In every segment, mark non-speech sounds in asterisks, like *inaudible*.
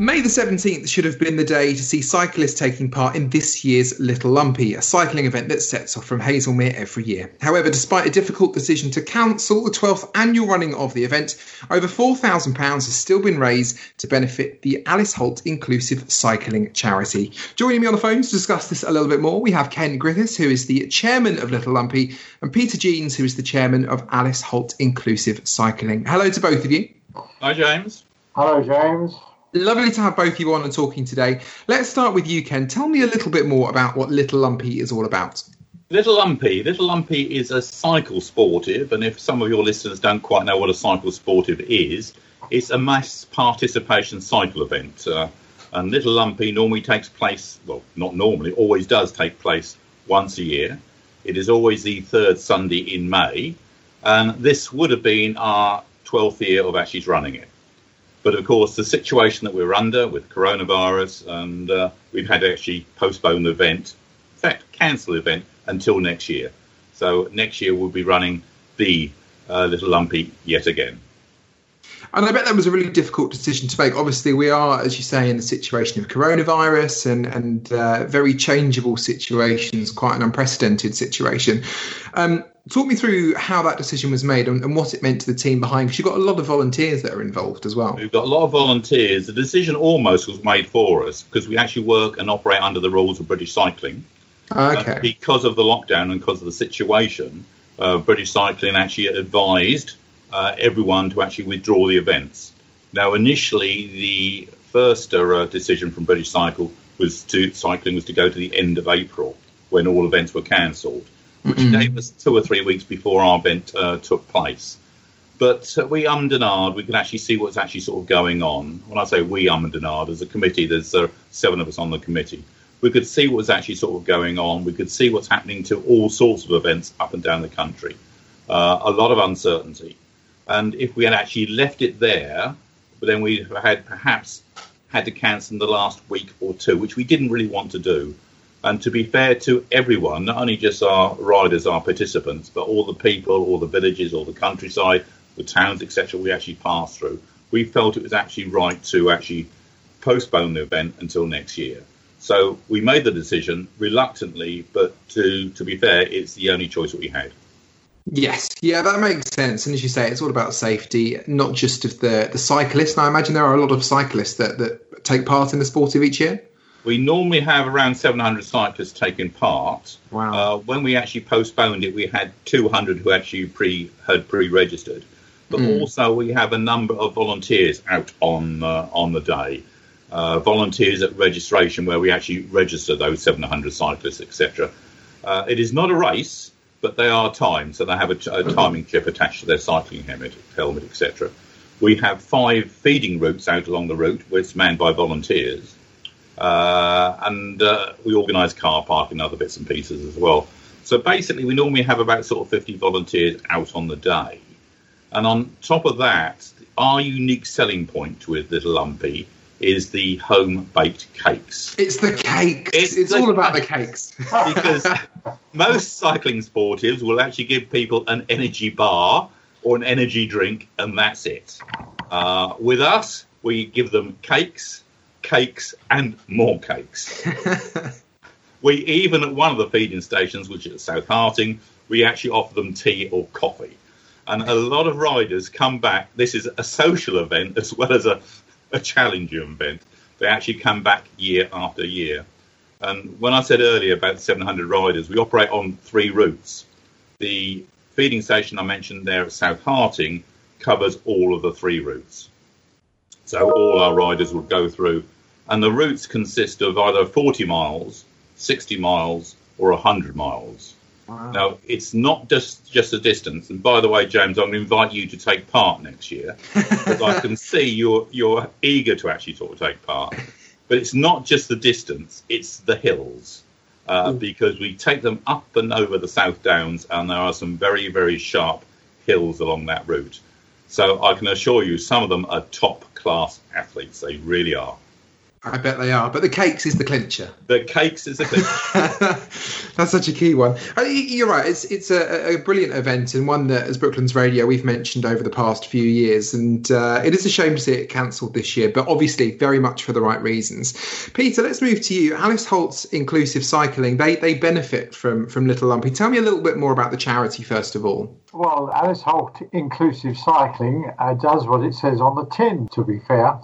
May the 17th should have been the day to see cyclists taking part in this year's Little Lumpy, a cycling event that sets off from Haslemere every year. However, despite a difficult decision to cancel the 12th annual running of the event, over £4,000 has still been raised to benefit the Alice Holt Inclusive Cycling Charity. Joining me on the phone to discuss this a little bit more, we have Ken Griffiths, who is the chairman of Little Lumpy, and Peter Jeans, who is the chairman of Alice Holt Inclusive Cycling. Hello to both of you. Hi, James. Hello, James. Lovely to have both of you on and talking today. Let's start with you, Ken. Tell me a little bit more about what Little Lumpy is all about. Little Lumpy. Little Lumpy is a cycle sportive, and if some of your listeners don't quite know what a cycle sportive is, it's a mass participation cycle event. Uh, and Little Lumpy normally takes place, well, not normally, always does take place once a year. It is always the third Sunday in May, and this would have been our 12th year of actually running it. But of course, the situation that we're under with coronavirus, and uh, we've had to actually postpone the event, in fact, cancel the event until next year. So next year we'll be running the uh, Little Lumpy yet again. And I bet that was a really difficult decision to make. Obviously, we are, as you say, in a situation of coronavirus and and uh, very changeable situations, quite an unprecedented situation. Um, talk me through how that decision was made and, and what it meant to the team behind, because you've got a lot of volunteers that are involved as well. We've got a lot of volunteers. The decision almost was made for us because we actually work and operate under the rules of British Cycling. Okay. Uh, because of the lockdown and because of the situation, uh, British Cycling actually advised uh, everyone to actually withdraw the events. Now, initially, the first uh, decision from British Cycle was to cycling was to go to the end of April when all events were cancelled, which mm-hmm. gave us two or three weeks before our event uh, took place. But uh, we ummed and ahed. We could actually see what's actually sort of going on. When I say we ummed and ahed, as a committee, there's uh, seven of us on the committee. We could see what was actually sort of going on. We could see what's happening to all sorts of events up and down the country. Uh, a lot of uncertainty. And if we had actually left it there, then we had perhaps had to cancel in the last week or two, which we didn't really want to do. And to be fair to everyone, not only just our riders, our participants, but all the people, all the villages, all the countryside, the towns, etc., we actually passed through, we felt it was actually right to actually postpone the event until next year. So we made the decision reluctantly, but to, to be fair, it's the only choice that we had. Yes, yeah, that makes sense. And as you say, it's all about safety, not just of the the cyclists. And I imagine there are a lot of cyclists that, that take part in the sportive each year. We normally have around 700 cyclists taking part. Wow. Uh, when we actually postponed it, we had 200 who actually pre had pre-registered. But mm. also we have a number of volunteers out on uh, on the day. Uh, volunteers at registration where we actually register those 700 cyclists, etc. Uh, it is not a race but they are timed, so they have a, a timing chip attached to their cycling helmet, helmet etc. We have five feeding routes out along the route, which is manned by volunteers, uh, and uh, we organise car parking and other bits and pieces as well. So basically, we normally have about sort of 50 volunteers out on the day, and on top of that, our unique selling point with Little Lumpy is the home baked cakes. It's the cakes. It's, it's all about the cakes. *laughs* because most cycling sportives will actually give people an energy bar or an energy drink, and that's it. Uh, with us, we give them cakes, cakes, and more cakes. *laughs* we even at one of the feeding stations, which is at South Harting, we actually offer them tea or coffee. And a lot of riders come back. This is a social event as well as a a challenger event. They actually come back year after year. And when I said earlier about 700 riders, we operate on three routes. The feeding station I mentioned there at South Harting covers all of the three routes. So all our riders would go through. And the routes consist of either 40 miles, 60 miles, or 100 miles. Wow. Now, it's not just, just a distance. And by the way, James, I'm going to invite you to take part next year *laughs* because I can see you're, you're eager to actually sort of take part. But it's not just the distance, it's the hills. Uh, because we take them up and over the South Downs, and there are some very, very sharp hills along that route. So I can assure you, some of them are top class athletes. They really are. I bet they are. But the cakes is the clincher. The cakes is the clincher. *laughs* That's such a key one. You're right. It's it's a, a, brilliant event and one that, as Brooklands Radio, we've mentioned over the past few years. And uh, it is a shame to see it cancelled this year, but obviously very much for the right reasons. Peter, let's move to you. Alice Holt's Inclusive Cycling. They they benefit from from Little Lumpy. Tell me a little bit more about the charity first of all. Well, Alice Holt Inclusive Cycling uh, does what it says on the tin. To be fair.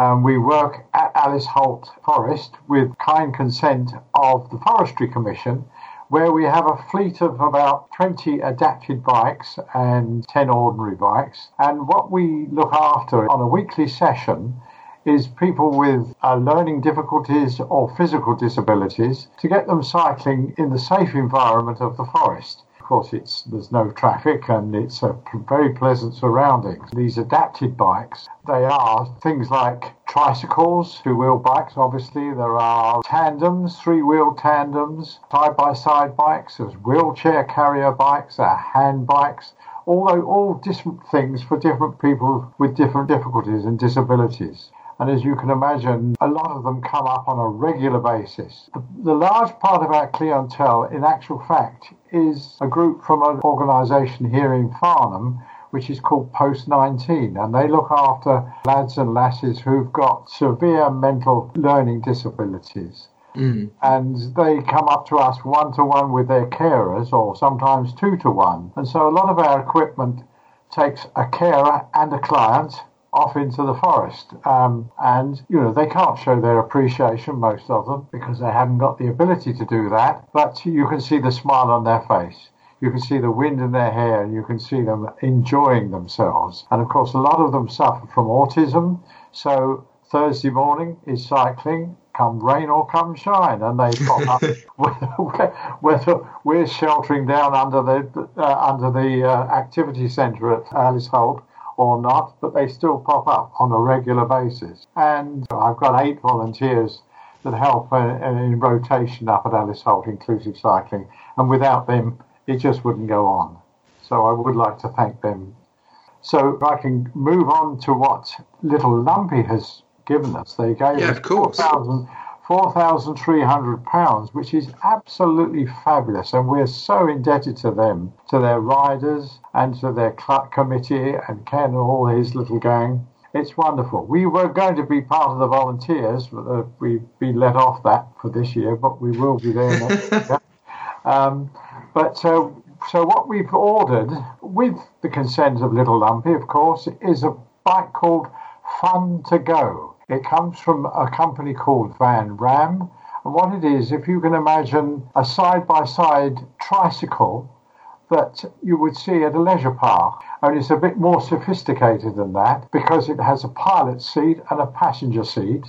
Um, we work at Alice Holt Forest with kind consent of the Forestry Commission, where we have a fleet of about 20 adapted bikes and 10 ordinary bikes. And what we look after on a weekly session is people with uh, learning difficulties or physical disabilities to get them cycling in the safe environment of the forest course, it's there's no traffic and it's a very pleasant surroundings. These adapted bikes, they are things like tricycles, two-wheel bikes. Obviously, there are tandems, three-wheel tandems, side-by-side bikes. There's wheelchair carrier bikes, there are hand bikes although all different things for different people with different difficulties and disabilities. And as you can imagine, a lot of them come up on a regular basis. The, the large part of our clientele, in actual fact, is a group from an organisation here in Farnham which is called Post 19, and they look after lads and lasses who've got severe mental learning disabilities. Mm. And they come up to us one to one with their carers, or sometimes two to one. And so a lot of our equipment takes a carer and a client off into the forest. Um, and, you know, they can't show their appreciation, most of them, because they haven't got the ability to do that. But you can see the smile on their face. You can see the wind in their hair and you can see them enjoying themselves. And of course, a lot of them suffer from autism. So Thursday morning is cycling, come rain or come shine, and they pop up *laughs* whether we're sheltering down under the uh, under the uh, activity centre at Alice Holt or not, but they still pop up on a regular basis. And I've got eight volunteers that help in, in rotation up at Alice Holt Inclusive Cycling, and without them, it just wouldn't go on. So I would like to thank them. So I can move on to what Little Lumpy has given us. They gave yeah, us 4,000 £4,300, which is absolutely fabulous. And we're so indebted to them, to their riders, and to their committee, and Ken and all his little gang. It's wonderful. We were going to be part of the volunteers, but uh, we've been let off that for this year, but we will be there next *laughs* year. Um, but uh, so what we've ordered, with the consent of Little Lumpy, of course, is a bike called Fun2Go. It comes from a company called Van Raam. And what it is, if you can imagine a side by side tricycle that you would see at a leisure park. And it's a bit more sophisticated than that because it has a pilot seat and a passenger seat.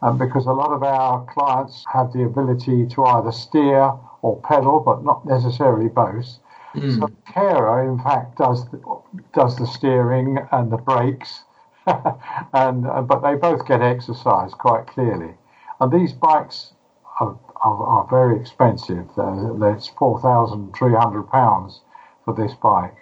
And because a lot of our clients have the ability to either steer or pedal, but not necessarily both. Mm. So carer, in fact, does the, does the steering and the brakes *laughs* and uh, but they both get exercise quite clearly. And these bikes are, are, are very expensive. It's four thousand three hundred pounds for this bike.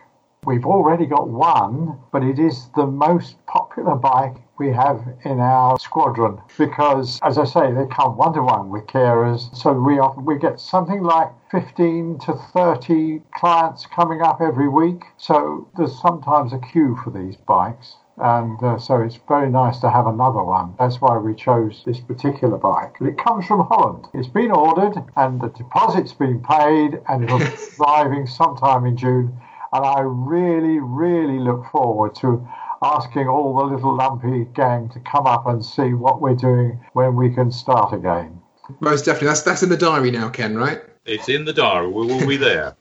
We've already got one, but it is the most popular bike we have in our squadron because, as I say, they come one to one with carers. So we often, we get something like 15 to 30 clients coming up every week. So there's sometimes a queue for these bikes and uh, so it's very nice to have another one. That's why we chose this particular bike. It comes from Holland. It's been ordered and the deposit's been paid and it'll be *laughs* arriving sometime in June. And I really, really look forward to asking all the little lumpy gang to come up and see what we're doing when we can start again. Most definitely. That's that's in the diary now, Ken, right? It's in the diary. We will be there.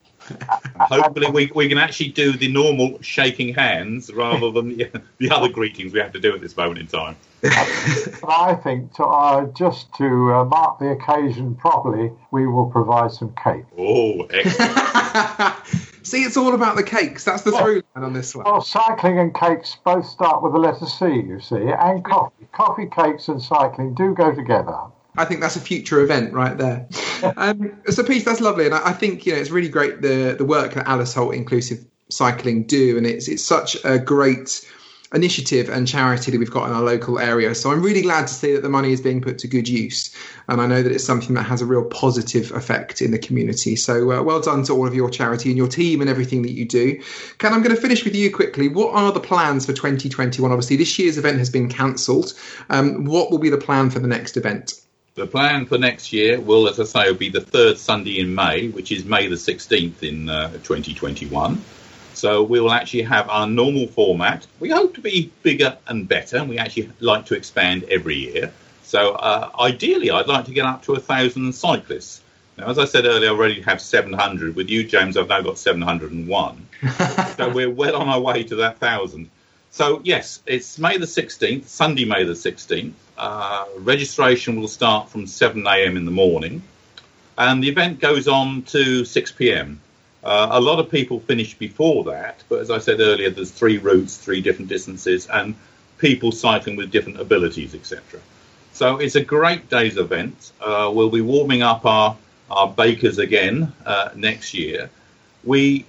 Hopefully, we, we can actually do the normal shaking hands rather than the, the other greetings we have to do at this moment in time. I think to, uh, just to uh, mark the occasion properly, we will provide some cake. Oh, excellent. *laughs* See, it's all about the cakes. That's the well, through line on this one. Well, cycling and cakes both start with the letter C, you see, and coffee. Coffee, cakes, and cycling do go together. I think that's a future event right there. *laughs* um, so, Pete, that's lovely, and I, I, think you know it's really great the the work that Alice Holt Inclusive Cycling do, and it's it's such a great initiative and charity that we've got in our local area. So I'm really glad to see that the money is being put to good use. And I know that it's something that has a real positive effect in the community. So uh, well done to all of your charity and your team and everything that you do. Ken, I'm going to finish with you quickly. What are the plans for 2021? Obviously, this year's event has been cancelled. Um, what will be the plan for the next event? The plan for next year will, as I say, will be the third Sunday in May, which is May the 16th in uh, 2021. So we will actually have our normal format. We hope to be bigger and better, and we actually like to expand every year. So uh, ideally, I'd like to get up to a thousand cyclists. Now, as I said earlier, I already have 700. With you, James, I've now got 701. *laughs* so we're well on our way to that thousand. So yes, it's May the 16th, Sunday, May the 16th. Uh, registration will start from 7 a.m. in the morning, and the event goes on to 6 p.m. Uh, a lot of people finish before that, but as I said earlier, there's three routes, three different distances, and people cycling with different abilities, etc. So it's a great day's event. Uh, we'll be warming up our, our bakers again uh, next year. We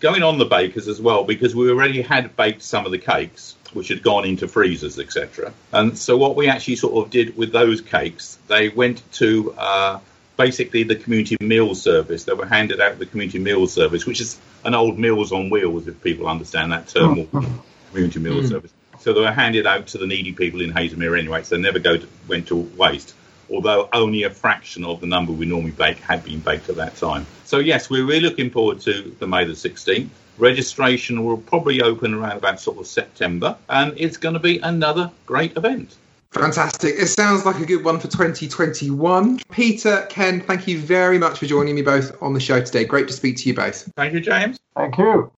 going on the bakers as well because we already had baked some of the cakes which had gone into freezers etc and so what we actually sort of did with those cakes they went to uh, basically the community meal service they were handed out the community meal service which is an old meals on wheels if people understand that term community meal mm. service so they were handed out to the needy people in Haslemere anyway so they never go to, went to waste although only a fraction of the number we normally bake had been baked at that time. So, yes, we're really looking forward to the May the 16th. Registration will probably open around about sort of September, and it's going to be another great event. Fantastic. It sounds like a good one for 2021. Peter, Ken, thank you very much for joining me both on the show today. Great to speak to you both. Thank you, James. Thank you.